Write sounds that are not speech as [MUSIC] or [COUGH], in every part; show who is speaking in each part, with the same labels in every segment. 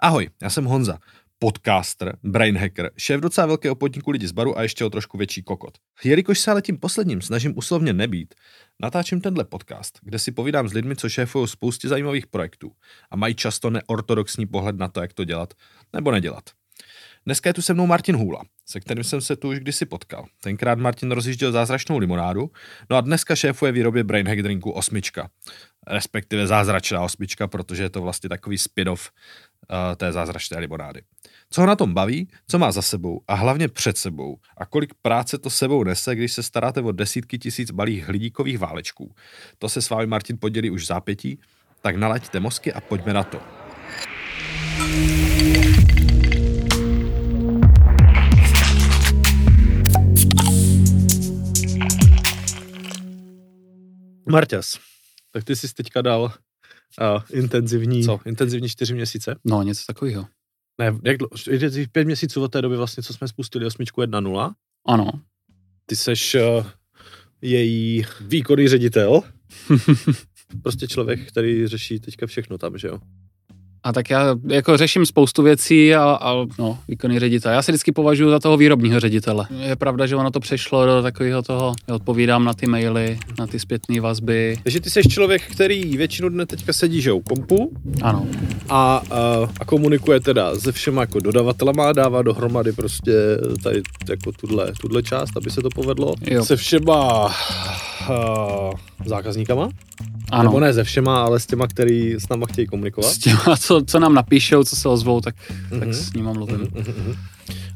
Speaker 1: Ahoj, já jsem Honza, podcaster, brain hacker, šéf docela velkého podniku lidi z baru a ještě o trošku větší kokot. Jelikož se ale tím posledním snažím uslovně nebýt, natáčím tenhle podcast, kde si povídám s lidmi, co šéfují spoustě zajímavých projektů a mají často neortodoxní pohled na to, jak to dělat nebo nedělat. Dneska je tu se mnou Martin Hůla, se kterým jsem se tu už kdysi potkal. Tenkrát Martin rozjížděl zázračnou limonádu, no a dneska šéfuje výrobě Brain Hack Drinku Osmička. Respektive zázračná osmička, protože je to vlastně takový spin-off uh, té zázračné limonády. Co ho na tom baví, co má za sebou a hlavně před sebou a kolik práce to sebou nese, když se staráte o desítky tisíc balých hlídíkových válečků. To se s vámi Martin podělí už zápětí, tak nalaďte mozky a pojďme na to. Marťas, tak ty jsi teďka dal uh, intenzivní,
Speaker 2: Co?
Speaker 1: intenzivní čtyři měsíce.
Speaker 2: No, něco takového.
Speaker 1: Ne, jak dlouho? Pět měsíců od té doby vlastně, co jsme spustili osmičku 1.0.
Speaker 2: Ano.
Speaker 1: Ty seš uh, její výkonný ředitel. [LAUGHS] prostě člověk, který řeší teďka všechno tam, že jo?
Speaker 2: A tak já jako řeším spoustu věcí a, a no, výkonný ředitel. Já si vždycky považuji za toho výrobního ředitele. Je pravda, že ono to přešlo do takového toho, já odpovídám na ty maily, na ty zpětné vazby.
Speaker 1: Takže ty seš člověk, který většinu dne teďka sedí, že u kompu
Speaker 2: Ano.
Speaker 1: a, a, a komunikuje teda se všema jako dodavatelema, dává dohromady prostě tady jako tuhle, tuhle část, aby se to povedlo.
Speaker 2: Jo.
Speaker 1: Se všema uh, zákazníkama?
Speaker 2: Ano.
Speaker 1: Nebo ne se všema, ale s těma, který s náma chtějí komunikovat?
Speaker 2: S těma, co, co nám napíšou, co se ozvou, tak, mm-hmm. tak
Speaker 1: Mhm.
Speaker 2: s nima mluvím.
Speaker 1: Mhm, mhm, mhm.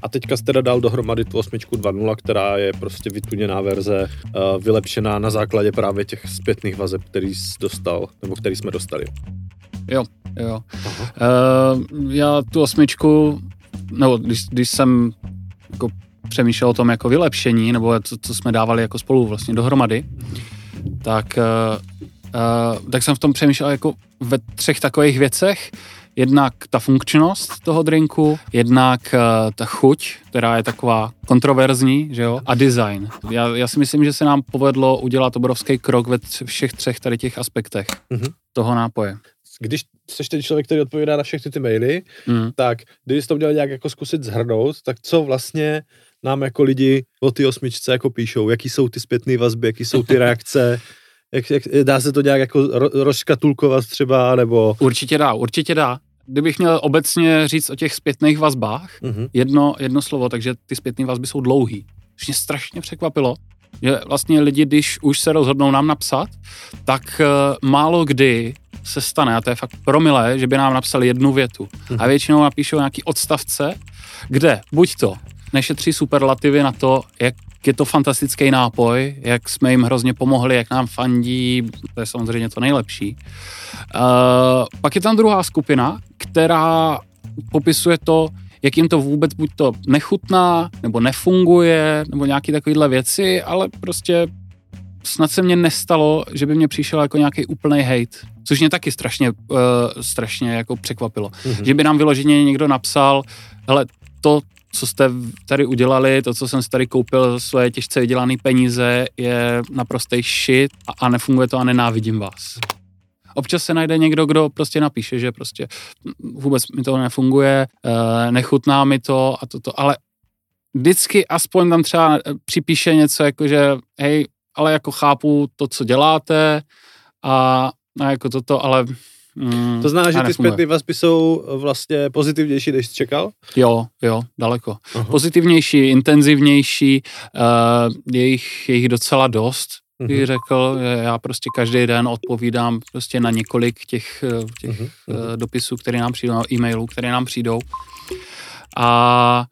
Speaker 1: A teďka jste teda dal dohromady tu osmičku 2.0, která je prostě vytuněná verze, uh, vylepšená na základě právě těch zpětných vazeb, který jsi dostal, nebo který jsme dostali.
Speaker 2: Jo, jo. Uh, já tu osmičku, nebo když, když jsem jako přemýšlel o tom jako vylepšení, nebo co, co jsme dávali jako spolu vlastně dohromady, tak, uh, uh, tak jsem v tom přemýšlel jako ve třech takových věcech. Jednak ta funkčnost toho drinku, jednak uh, ta chuť, která je taková kontroverzní, že jo, a design. Já, já si myslím, že se nám povedlo udělat obrovský krok ve tř- všech třech tady těch aspektech
Speaker 1: Mhm.
Speaker 2: toho nápoje.
Speaker 1: Když jsi ten člověk, který odpovídá na všechny ty maily,
Speaker 2: Mm.
Speaker 1: tak když jsi to měl nějak jako zkusit zhrnout, tak co vlastně nám jako lidi o ty osmičce jako píšou, jaký jsou ty zpětné vazby, jaký jsou ty reakce, [LAUGHS] jak, jak, dá se to nějak jako ro, rozškatulkovat třeba, nebo...
Speaker 2: Určitě dá, určitě dá. Kdybych měl obecně říct o těch zpětných vazbách,
Speaker 1: Mhm.
Speaker 2: jedno, jedno slovo, takže ty zpětné vazby jsou dlouhý. Což mě strašně překvapilo, že vlastně lidi, když už se rozhodnou nám napsat, tak uh, málo kdy se stane, a to je fakt promilé, že by nám napsali jednu větu. A většinou napíšou nějaký odstavce, kde buď to nešetří superlativy na to, jak je to fantastický nápoj, jak jsme jim hrozně pomohli, jak nám fandí, to je samozřejmě to nejlepší. Uh, pak je tam druhá skupina, která popisuje to, jak jim to vůbec buď to nechutná, nebo nefunguje, nebo nějaké takovéhle věci, ale prostě snad se mně nestalo, že by mě přišel jako nějaký úplný hate, což mě taky strašně, uh, strašně jako překvapilo.
Speaker 1: Mhm.
Speaker 2: Že by nám vyloženě někdo napsal, hele, to, co jste tady udělali, to, co jsem si tady koupil za své těžce vydělané peníze, je naprostý shit a, a nefunguje to a nenávidím vás. Občas se najde někdo, kdo prostě napíše, že prostě vůbec mi to nefunguje, eh, nechutná mi to a toto, ale vždycky aspoň tam třeba připíše něco jako, že hej, ale jako chápu to, co děláte a, a jako toto, ale mm,
Speaker 1: To znamená, že ty zpětné vazby jsou vlastně pozitivnější, než jsi čekal?
Speaker 2: Jo, jo, daleko.
Speaker 1: Aha.
Speaker 2: Pozitivnější, intenzivnější, uh, je, jich, je jich docela dost, bych řekl. Já prostě každý den odpovídám prostě na několik těch, eh, těch
Speaker 1: Mhm,
Speaker 2: uh, dopisů, které nám přijdou, e-mailů, které nám přijdou. A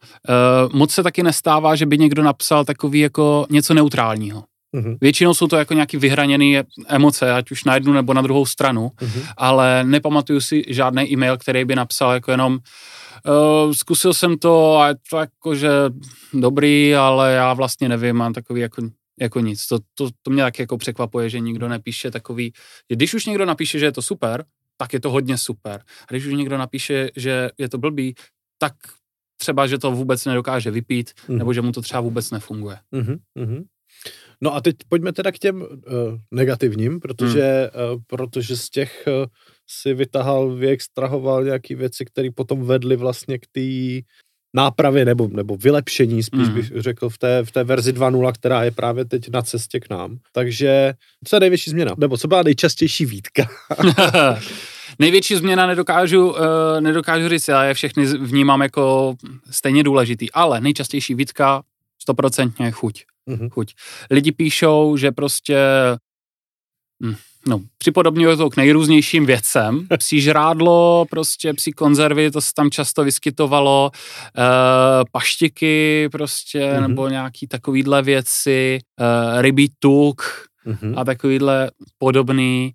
Speaker 2: uh, moc se taky nestává, že by někdo napsal takový jako něco neutrálního.
Speaker 1: Mhm.
Speaker 2: Většinou jsou to jako nějaký vyhraněné emoce, ať už na jednu nebo na druhou stranu,
Speaker 1: Mhm.
Speaker 2: ale nepamatuju si žádný e-mail, který by napsal jako jenom uh, zkusil jsem to a je to jakože dobrý, ale já vlastně nevím, mám takový jako, jako nic. To, to, to mě tak jako překvapuje, že nikdo nepíše takový, že když už někdo napíše, že je to super, tak je to hodně super. A když už někdo napíše, že je to blbý, tak třeba, že to vůbec nedokáže vypít,
Speaker 1: Mhm.
Speaker 2: nebo že mu to třeba vůbec nefunguje.
Speaker 1: Mhm, mhm. No a teď pojďme teda k těm uh, negativním, protože, uh, protože z těch uh, si vytahal, vyextrahoval nějaké věci, které potom vedly vlastně k té nápravě nebo, nebo vylepšení, spíš
Speaker 2: Mhm.
Speaker 1: bych řekl, v té, v té verzi 2.0, která je právě teď na cestě k nám. Takže co je největší změna? Nebo co byla nejčastější výtka? [LAUGHS]
Speaker 2: Největší změna nedokážu, uh, nedokážu říct, já je všechny vnímám jako stejně důležitý, ale nejčastější výtka stoprocentně chuť.
Speaker 1: Mhm.
Speaker 2: chuť. Lidi píšou, že prostě hm, no, připodobňují to k nejrůznějším věcem. [LAUGHS] Psí žrádlo, prostě psí konzervy, to se tam často vyskytovalo, uh, paštiky prostě,
Speaker 1: Mhm.
Speaker 2: nebo nějaký takovýhle věci, uh, rybí tuk
Speaker 1: Mhm.
Speaker 2: a takovýhle podobný.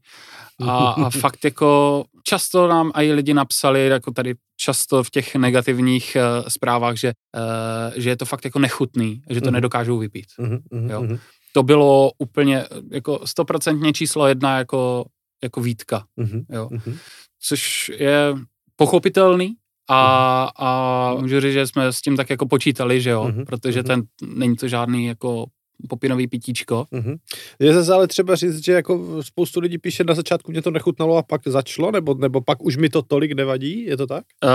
Speaker 2: A, a fakt jako často nám i lidi napsali, jako tady často v těch negativních uh, zprávách, že, uh, že je to fakt jako nechutný, že to
Speaker 1: Mhm.
Speaker 2: nedokážou vypít.
Speaker 1: Mhm, mhm,
Speaker 2: Jo.
Speaker 1: mhm,
Speaker 2: To bylo úplně jako stoprocentně číslo jedna jako, jako výtka,
Speaker 1: mhm,
Speaker 2: jo.
Speaker 1: mhm.
Speaker 2: což je pochopitelný a, a můžu říct, že jsme s tím tak jako počítali, že jo,
Speaker 1: Mhm,
Speaker 2: protože
Speaker 1: mhm.
Speaker 2: ten, není to žádný jako popinový pitíčko.
Speaker 1: Mhm. Je zase ale třeba říct, že jako spoustu lidí píše na začátku mě to nechutnalo a pak začalo, nebo, nebo pak už mi to tolik nevadí, je to tak?
Speaker 2: Uh,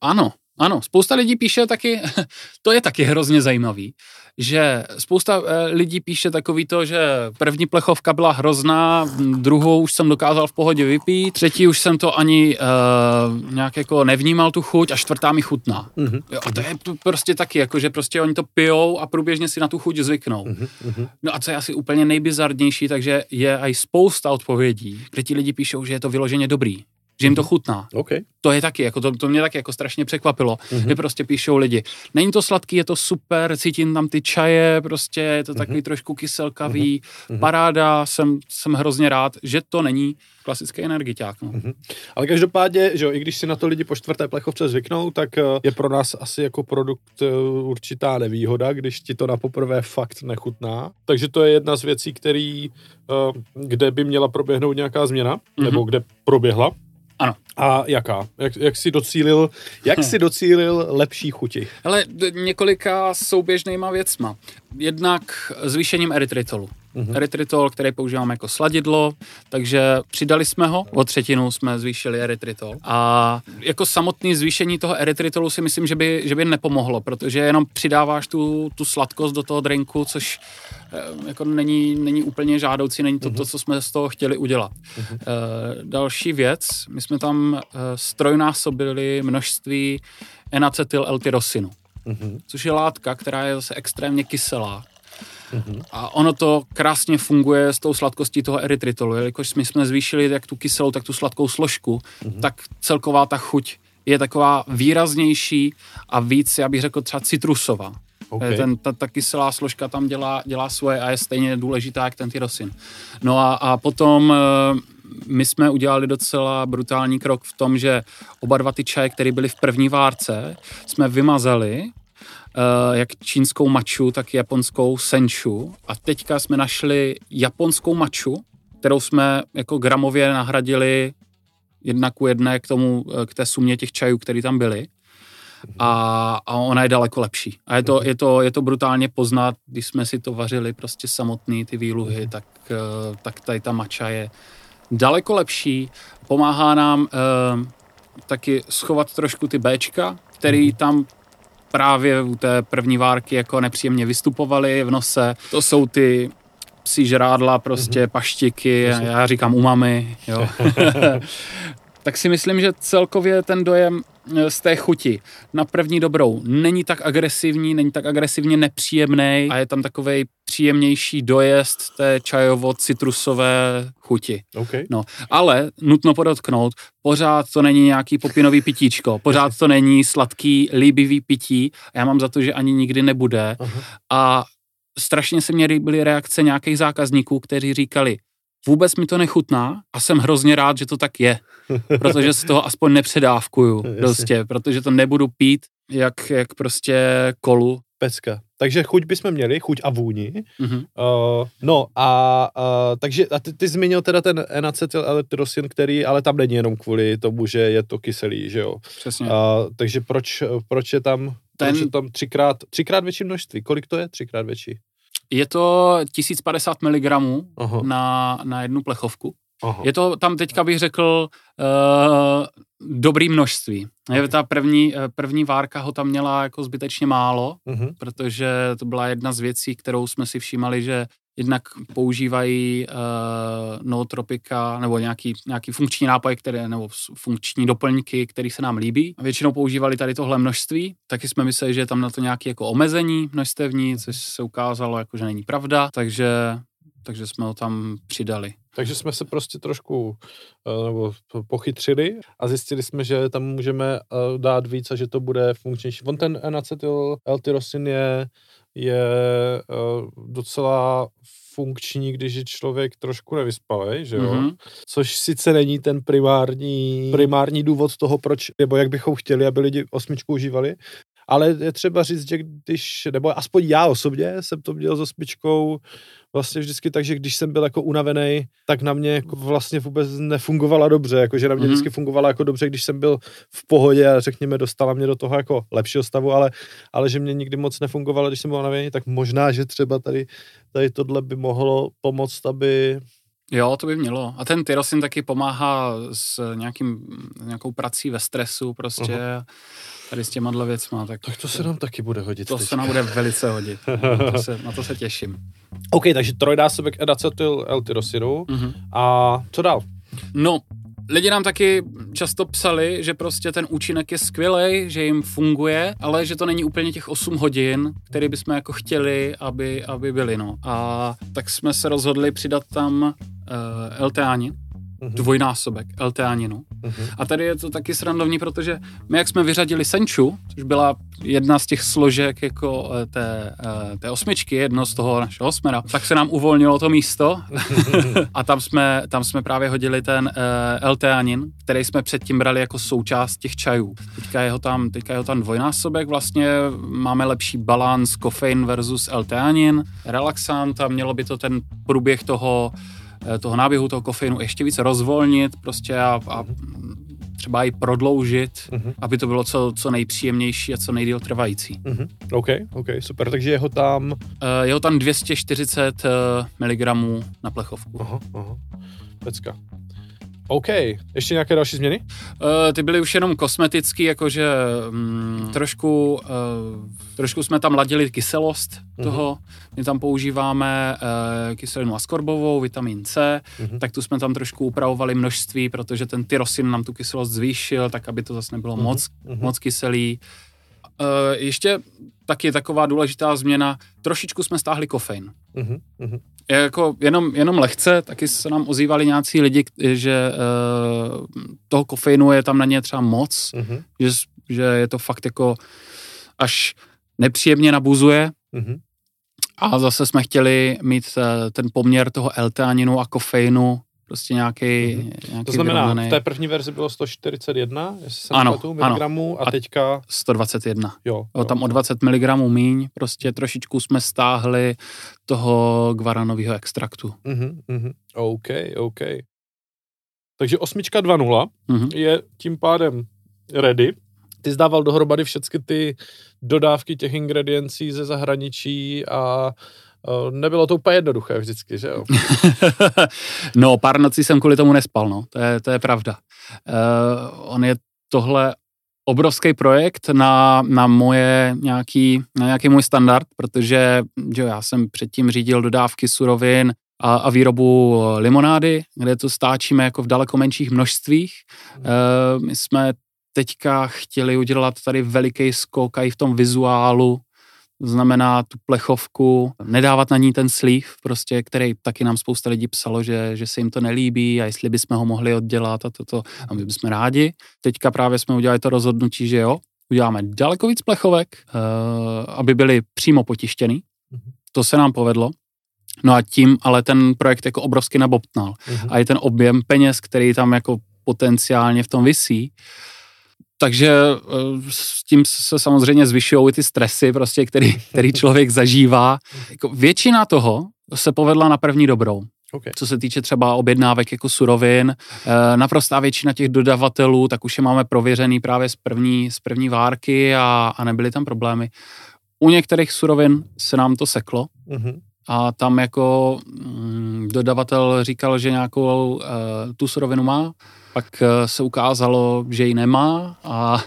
Speaker 2: ano, ano, spousta lidí píše taky, [LAUGHS] to je taky hrozně zajímavý, že spousta uh, lidí píše takový to, že první plechovka byla hrozná, druhou už jsem dokázal v pohodě vypít, třetí už jsem to ani uh, nějak jako nevnímal tu chuť a čtvrtá mi chutná.
Speaker 1: Mhm.
Speaker 2: Jo, a to je prostě taky, jako že prostě oni to pijou a průběžně si na tu chuť zvyknou.
Speaker 1: Mhm, mhm.
Speaker 2: No a co je asi úplně nejbizarnější, takže je i spousta odpovědí, kde ti lidi píšou, že je to vyloženě dobrý, že jim to chutná
Speaker 1: OK.
Speaker 2: to je taky, jako to, to mě taky jako strašně překvapilo,
Speaker 1: Mhm.
Speaker 2: mm-hmm. že prostě píšou lidi, není to sladký, je to super, cítím tam ty čaje, prostě je to takový trošku kyselkavý,
Speaker 1: Mhm.
Speaker 2: paráda, jsem, jsem hrozně rád, že to není klasický energiťák. No.
Speaker 1: Mhm. Ale každopádně, že jo, i když si na to lidi po čtvrté plechovce zvyknou, tak eh, je pro nás asi jako produkt eh, určitá nevýhoda, když ti to na poprvé fakt nechutná. Takže to je jedna z věcí, který, eh, kde by měla proběhnout nějaká změna, mm-hmm. nebo kde proběhla.
Speaker 2: Ano.
Speaker 1: A jaká? Jak, jak si docílil, jak si docílil lepší chuti?
Speaker 2: Ale d- několika souběžnýma věcma. Jednak zvýšením erytritolu.
Speaker 1: Mhm.
Speaker 2: Mm-hmm. Erytritol, který používáme jako sladidlo, takže přidali jsme ho, o třetinu jsme zvýšili erytritol. A jako samotné zvýšení toho erytritolu si myslím, že by, že by nepomohlo, protože jenom přidáváš tu, tu sladkost do toho drinku, což jako není, není úplně žádoucí, není to to, co jsme z toho chtěli udělat. Mm-hmm. Další věc, my jsme tam eh, strojnásobili množství enacetyl L-tyrosinu,
Speaker 1: Mhm.
Speaker 2: což je látka, která je zase extrémně kyselá. A ono to krásně funguje s tou sladkostí toho erytritolu, jelikož my jsme zvýšili jak tu kyselou, tak tu sladkou složku, tak celková ta chuť je taková výraznější a víc, já bych řekl třeba citrusová.
Speaker 1: OK.
Speaker 2: Okay. Ten, ta, ta kyselá složka tam dělá, dělá svoje a je stejně důležitá jak ten tyrosin. No a, a potom eh, my jsme udělali docela brutální krok v tom, že oba dva ty čaje, které byly v první várce, jsme vymazali eh, jak čínskou maču, tak japonskou senchu a teďka jsme našli japonskou maču, kterou jsme jako gramově nahradili jedna ku jedné k tomu, eh, k té sumě těch čajů, které tam byly. A, a ona je daleko lepší. A je to, je, to, je to brutálně poznat, když jsme si to vařili prostě samotný ty výluhy, tak, eh, tak tady ta mača je daleko lepší. Pomáhá nám eh, taky schovat trošku ty Bčka, který tam právě u té první várky jako nepříjemně vystupovaly v nose. To jsou ty psí žrádla, prostě paštiky, já říkám umami, jo. [LAUGHS] [LAUGHS] tak si myslím, že celkově ten dojem eh, z té chuti na první dobrou není tak agresivní, není tak agresivně nepříjemný a je tam takový příjemnější dojezd té čajovo-citrusové chuti.
Speaker 1: OK.
Speaker 2: No, ale nutno podotknout, pořád to není nějaký popinový pitíčko, pořád to není sladký, líbivý pití a já mám za to, že ani nikdy nebude.
Speaker 1: Aha.
Speaker 2: A strašně se mě líbily reakce nějakých zákazníků, kteří říkali, vůbec mi to nechutná a jsem hrozně rád, že to tak je, protože z toho aspoň nepředávkuju [LAUGHS] prostě, protože to nebudu pít jak, jak prostě kolu.
Speaker 1: Pecka. Takže chuť bychom měli, chuť a vůni.
Speaker 2: Mhm.
Speaker 1: Uh, no a uh, takže a ty, ty zmínil teda ten enacetyl L-tyrosin, který ale tam není jenom kvůli tomu, že je to kyselý, že jo.
Speaker 2: Přesně.
Speaker 1: Uh, takže proč, proč je tam
Speaker 2: Ten-
Speaker 1: proč je tam třikrát, třikrát větší množství? Kolik to je? Třikrát větší.
Speaker 2: Je to 1050 mg
Speaker 1: Aha.
Speaker 2: na, na jednu plechovku.
Speaker 1: Aha.
Speaker 2: Je to tam teďka bych řekl uh, dobrý množství. Je ta první, eh, první várka ho tam měla jako zbytečně málo,
Speaker 1: Mhm.
Speaker 2: protože to byla jedna z věcí, kterou jsme si všímali, že jednak používají uh, nootropika nebo nějaký, nějaký funkční nápoje, které, nebo funkční doplňky, které se nám líbí. Většinou používali tady tohle množství. Taky jsme mysleli, že je tam na to nějaké jako omezení množstevní, což se ukázalo, jako, že není pravda, takže, takže jsme ho tam přidali.
Speaker 1: Takže jsme se prostě trošku eh, nebo po- pochytřili a zjistili jsme, že tam můžeme eh, dát víc a že to bude funkčnější. On ten N-acetyl L-tyrosin je, je eh, docela funkční, když je člověk trošku nevyspalý, že jo?
Speaker 2: Mhm.
Speaker 1: Což sice není ten primární, primární důvod toho, proč, nebo jak bychom chtěli, aby lidi osmičku užívali, ale je třeba říct, že když, nebo aspoň já osobně jsem to měl s osmičkou vlastně vždycky tak, že když jsem byl jako unavený, tak na mě jako vlastně vůbec nefungovala dobře, jako že na mě
Speaker 2: Mhm.
Speaker 1: vždycky fungovala jako dobře, když jsem byl v pohodě a řekněme dostala mě do toho jako lepšího stavu, ale, ale že mě nikdy moc nefungovalo, když jsem byl unavený, tak možná, že třeba tady, tady tohle by mohlo pomoct, aby
Speaker 2: Jo, to by mělo. A ten tyrosin taky pomáhá s nějakým, nějakou prací ve stresu prostě. Tady s těma dle věcma. Tak,
Speaker 1: tak to se nám taky bude hodit.
Speaker 2: to
Speaker 1: teď.
Speaker 2: se nám bude velice hodit. [LAUGHS] Na to se, na to se těším.
Speaker 1: OK, takže trojnásobek edacetyl L-tyrosinu.
Speaker 2: Mhm.
Speaker 1: A co dál?
Speaker 2: No, lidi nám taky často psali, že prostě ten účinek je skvělý, že jim funguje, ale že to není úplně těch 8 hodin, které bychom jako chtěli, aby, aby byly, no. A tak jsme se rozhodli přidat tam uh, L-teanin,
Speaker 1: Mhm.
Speaker 2: dvojnásobek L-teaninu.
Speaker 1: Mhm.
Speaker 2: A tady je to taky srandovní, protože my, jak jsme vyřadili senču, což byla jedna z těch složek jako eh, té, eh, té osmičky, jedno z toho našeho osmera, tak se nám uvolnilo to místo [LAUGHS] a tam jsme, tam jsme právě hodili ten uh, L-teanin, který jsme předtím brali jako součást těch čajů. Teďka je ho tam, teďka je ho tam dvojnásobek, vlastně máme lepší balans kofein versus L-teanin, relaxant a mělo by to ten průběh toho eh, toho náběhu toho kofeinu ještě více rozvolnit prostě a, a třeba i prodloužit,
Speaker 1: Mhm.
Speaker 2: aby to bylo co, co nejpříjemnější a co nejdíl trvající.
Speaker 1: Mhm. OK, OK, super. Takže jeho tam...
Speaker 2: Eh, Je ho tam 240 mg na plechovku.
Speaker 1: Aha, aha. Pecka. OK. Ještě nějaké další změny?
Speaker 2: Eh, Ty byly už jenom kosmetický, jakože mm, trošku, uh, trošku jsme tam ladili kyselost toho. My tam používáme uh, kyselinu askorbovou, vitamin C,
Speaker 1: Mhm.
Speaker 2: tak tu jsme tam trošku upravovali množství, protože ten tyrosin nám tu kyselost zvýšil, tak aby to zase nebylo
Speaker 1: Mhm,
Speaker 2: moc,
Speaker 1: mhm.
Speaker 2: moc kyselý. Uh, ještě taky taková důležitá změna, trošičku jsme stáhli kofein.
Speaker 1: Mhm, mhm.
Speaker 2: Jako jenom, jenom lehce, taky se nám ozývali nějací lidi, že uh, toho kofeinu je tam na ně třeba moc,
Speaker 1: Mhm,
Speaker 2: že, že je to fakt jako až nepříjemně nabuzuje
Speaker 1: mhm.
Speaker 2: a zase jsme chtěli mít eh, ten poměr toho L-teaninu a kofeinu prostě nějaký,
Speaker 1: Mhm.
Speaker 2: nějaký
Speaker 1: To znamená,
Speaker 2: vyrovnaný.
Speaker 1: v té první verzi bylo 141, jestli se
Speaker 2: Ano, ano.
Speaker 1: miligramů a
Speaker 2: A-
Speaker 1: teďka,
Speaker 2: 121.
Speaker 1: jo.
Speaker 2: Jo, tam o 20 mg míň, prostě trošičku jsme stáhli toho guaranového extraktu.
Speaker 1: Mhm, mhm. OK, OK. Takže osmička 2.0
Speaker 2: Mhm.
Speaker 1: je tím pádem ready. Ty zdával dohromady všechny ty dodávky těch ingrediencí ze zahraničí a nebylo to úplně jednoduché vždycky, že jo? [LAUGHS]
Speaker 2: no, pár nocí jsem kvůli tomu nespal, no, to je, to je pravda. Uh, on je tohle obrovský projekt na, na moje nějaký, na nějaký můj standard, protože že jo, já jsem předtím řídil dodávky surovin a, a výrobu limonády, kde to stáčíme jako v daleko menších množstvích. Uh, my jsme teďka chtěli udělat tady veliký skok i v tom vizuálu, znamená tu plechovku, nedávat na ní ten slív, prostě, který taky nám spousta lidí psalo, že, že se jim to nelíbí a jestli bychom ho mohli oddělat a toto, a my bychom rádi. Teďka právě jsme udělali to rozhodnutí, že jo, uděláme daleko víc plechovek, uh, aby byly přímo potištěný.
Speaker 1: Mhm.
Speaker 2: To se nám povedlo. No a tím ale ten projekt jako obrovsky nabobtnal.
Speaker 1: Mhm.
Speaker 2: A i ten objem peněz, který tam jako potenciálně v tom visí, takže eh, s tím se samozřejmě zvyšují i ty stresy, prostě, který, který člověk zažívá. Jako většina toho se povedla na první dobrou.
Speaker 1: Okay.
Speaker 2: Co se týče třeba objednávek jako surovin, eh, naprostá většina těch dodavatelů, tak už je máme prověřený právě z první, z první várky a, a nebyly tam problémy. U některých surovin se nám to seklo,
Speaker 1: Mhm.
Speaker 2: A tam jako mm, dodavatel říkal, že nějakou uh, tu surovinu má, pak uh, se ukázalo, že ji nemá, a,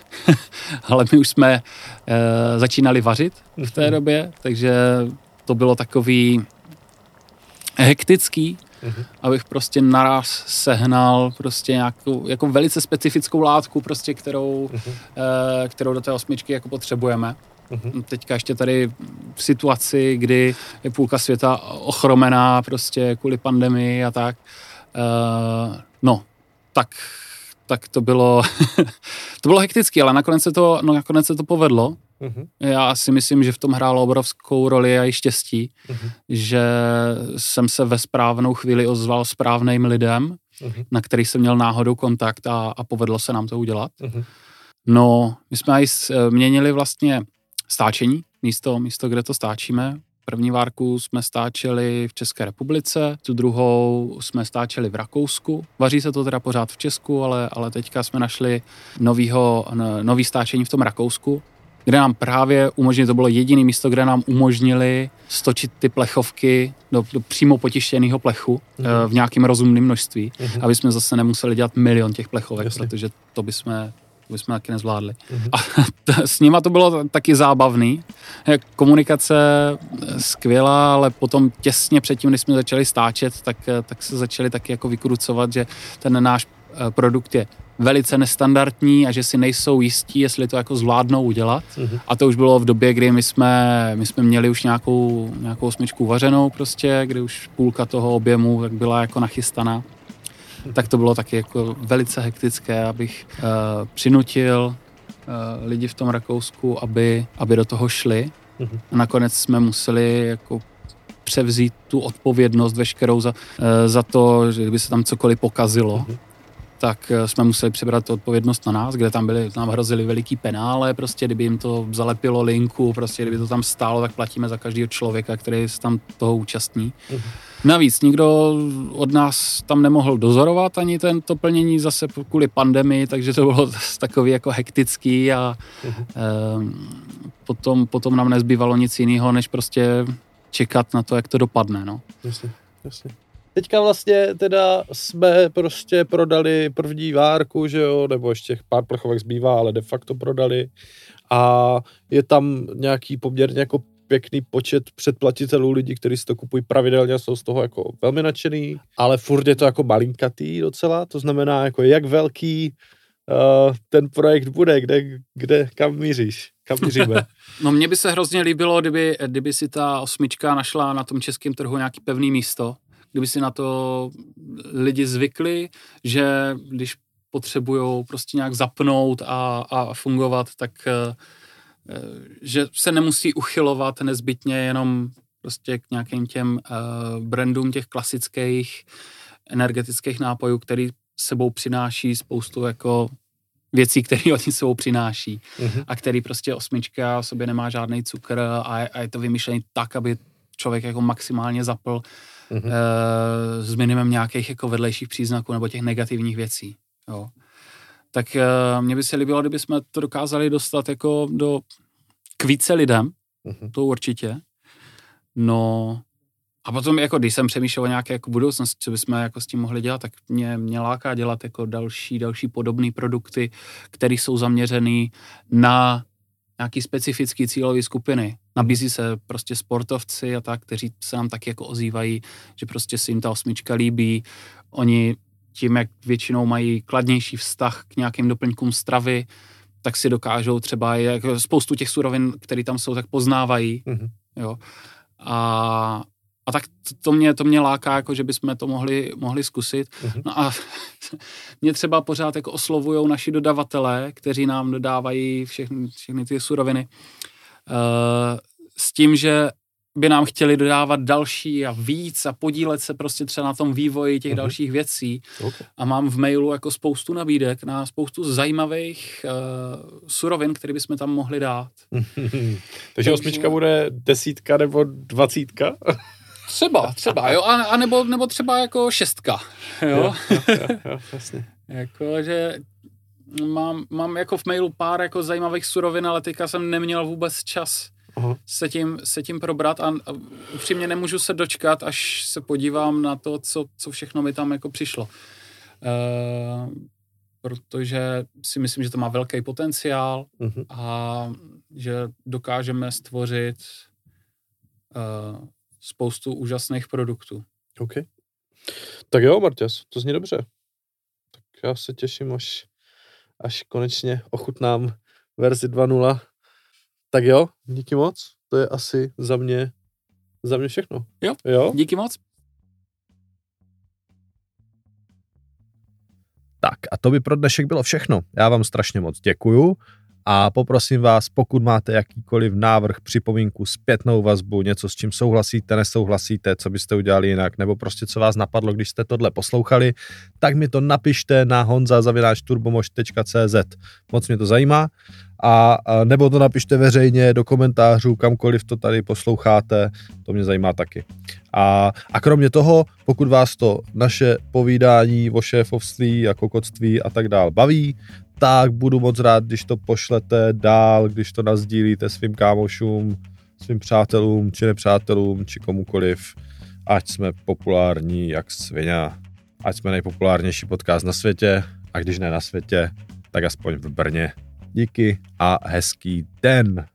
Speaker 2: [LAUGHS] ale my už jsme uh, začínali vařit v té době, takže to bylo takový hektický, mm-hmm. abych prostě naraz sehnal prostě nějakou jako velice specifickou látku, prostě, kterou, mm-hmm. uh, kterou do té osmičky jako potřebujeme. Mm-hmm. Teďka ještě tady v situaci, kdy je půlka světa ochromená prostě kvůli pandemii a tak. Uh, no, tak, tak to bylo, [LAUGHS] to bylo hektické, ale nakonec se to, no, nakonec se to povedlo. Mm-hmm. Já si myslím, že v tom hrálo obrovskou roli a i štěstí, mm-hmm. že jsem se ve správnou chvíli ozval správným lidem, mm-hmm. na který jsem měl náhodou kontakt a, a povedlo se nám to udělat. Mm-hmm. No, my jsme i měnili vlastně stáčení, místo, místo, kde to stáčíme. První várku jsme stáčeli v České republice, tu druhou jsme stáčeli v Rakousku. Vaří se to teda pořád v Česku, ale, ale teďka jsme našli novýho, nový stáčení v tom Rakousku, kde nám právě umožnili, to bylo jediné místo, kde nám umožnili stočit ty plechovky do, do přímo potištěného plechu mm-hmm. v nějakém rozumném množství, mm-hmm. aby jsme zase nemuseli dělat milion těch plechovek, Jasně. protože to bychom to bychom taky nezvládli. Mm-hmm. A [LAUGHS] s nima to bylo taky zábavný. Komunikace skvělá, ale potom těsně předtím, než jsme začali stáčet, tak, tak se začali taky jako vykrucovat, že ten náš eh, produkt je velice nestandardní a že si nejsou jistí, jestli to jako zvládnou udělat. Mm-hmm. A to už bylo v době, kdy my jsme, my jsme měli už nějakou, nějakou osmičku vařenou prostě, kdy už půlka toho objemu tak byla jako nachystaná tak to bylo taky jako velice hektické, abych uh, přinutil uh, lidi v tom Rakousku, aby, aby do toho šli. Mm-hmm. A nakonec jsme museli jako převzít tu odpovědnost veškerou za, uh, za to, že kdyby se tam cokoliv pokazilo, mm-hmm tak jsme museli přebrat odpovědnost na nás, kde tam byly, nám hrozili veliký penále, prostě kdyby jim to zalepilo linku, prostě kdyby to tam stálo, tak platíme za každého člověka, který se tam toho účastní. Mm-hmm. Navíc nikdo od nás tam nemohl dozorovat ani tento plnění zase kvůli pandemii, takže to bylo [LAUGHS] takový jako hektický a eh, potom, potom nám nezbývalo nic jiného, než prostě čekat na to, jak to dopadne. No.
Speaker 1: Jasně, jasně. Teďka vlastně teda jsme prostě prodali první várku, že jo, nebo ještě pár plechovek zbývá, ale de facto prodali. A je tam nějaký poměrně jako pěkný počet předplatitelů lidí, kteří si to kupují pravidelně a jsou z toho jako velmi nadšený, ale furt je to jako malinkatý docela, to znamená jako jak velký uh, ten projekt bude, kde, kde kam míříš, kam míříme. [LAUGHS]
Speaker 2: no mně by se hrozně líbilo, kdyby, kdyby si ta osmička našla na tom českém trhu nějaký pevný místo, kdyby si na to lidi zvykli, že když potřebují prostě nějak zapnout a, a fungovat, tak uh, Eh, že se nemusí uchylovat nezbytně jenom prostě k nějakým těm uh, brandům těch klasických energetických nápojů, který sebou přináší spoustu jako věcí, které oni sebou přináší mm-hmm. a který prostě osmička v sobě nemá žádný cukr a, a je to vymyšlený tak, aby člověk jako maximálně zapl mm-hmm. uh, s minimem nějakých jako vedlejších příznaků nebo těch negativních věcí. Jo tak uh, mně by se líbilo, kdyby jsme to dokázali dostat jako do k více lidem, mm-hmm. to určitě. No a potom, jako když jsem přemýšlel o nějaké jako budoucnosti, co bychom jako s tím mohli dělat, tak mě, mě láká dělat jako další, další podobné produkty, které jsou zaměřený na nějaký specifický cílové skupiny. Nabízí se prostě sportovci a tak, kteří se nám taky jako ozývají, že prostě si jim ta osmička líbí. Oni tím, jak většinou mají kladnější vztah k nějakým doplňkům stravy, tak si dokážou třeba jako spoustu těch surovin, které tam jsou, tak poznávají. Mm-hmm. Jo. A, a tak to mě, to mě láká, jako že bychom to mohli, mohli zkusit. Mm-hmm. No a [LAUGHS] mě třeba pořád jako oslovují naši dodavatelé, kteří nám dodávají všechny, všechny ty suroviny. Uh, s tím, že by nám chtěli dodávat další a víc a podílet se prostě třeba na tom vývoji těch uh-huh. dalších věcí. Okay. A mám v mailu jako spoustu nabídek na spoustu zajímavých uh, surovin, které bychom tam mohli dát.
Speaker 1: Takže, [LAUGHS] Takže osmička bude desítka nebo dvacítka?
Speaker 2: Třeba, třeba, jo, a, a nebo, nebo třeba jako šestka, jo. jo, jo, jo, jasně. [LAUGHS] jako, že mám, mám jako v mailu pár jako zajímavých surovin, ale teďka jsem neměl vůbec čas
Speaker 3: Aha.
Speaker 2: se tím, se tím probrat a, a upřímně nemůžu se dočkat, až se podívám na to, co, co všechno mi tam jako přišlo. Uh, protože si myslím, že to má velký potenciál
Speaker 3: Mhm.
Speaker 2: a že dokážeme stvořit uh, spoustu úžasných produktů.
Speaker 3: OK. Tak jo, Marťas, to zní dobře. Tak já se těším, až, až konečně ochutnám verzi 2.0. Tak jo, díky moc. To je asi za mě, za mě všechno.
Speaker 2: Jo.
Speaker 3: Jo?
Speaker 2: Díky moc.
Speaker 1: Tak a to by pro dnešek bylo všechno. Já vám strašně moc děkuju a poprosím vás, pokud máte jakýkoliv návrh, připomínku, zpětnou vazbu, něco s čím souhlasíte, nesouhlasíte, co byste udělali jinak, nebo prostě co vás napadlo, když jste tohle poslouchali, tak mi to napište na honza.turbomož.cz. Moc mě to zajímá. A, a nebo to napište veřejně do komentářů, kamkoliv to tady posloucháte, to mě zajímá taky. A, a kromě toho, pokud vás to naše povídání o šéfovství a kokotství a tak dál baví, tak budu moc rád, když to pošlete dál, když to nazdílíte svým kámošům, svým přátelům, či nepřátelům, či komukoliv, ať jsme populární jak svině, ať jsme nejpopulárnější podcast na světě, a když ne na světě, tak aspoň v Brně. Díky a hezký den.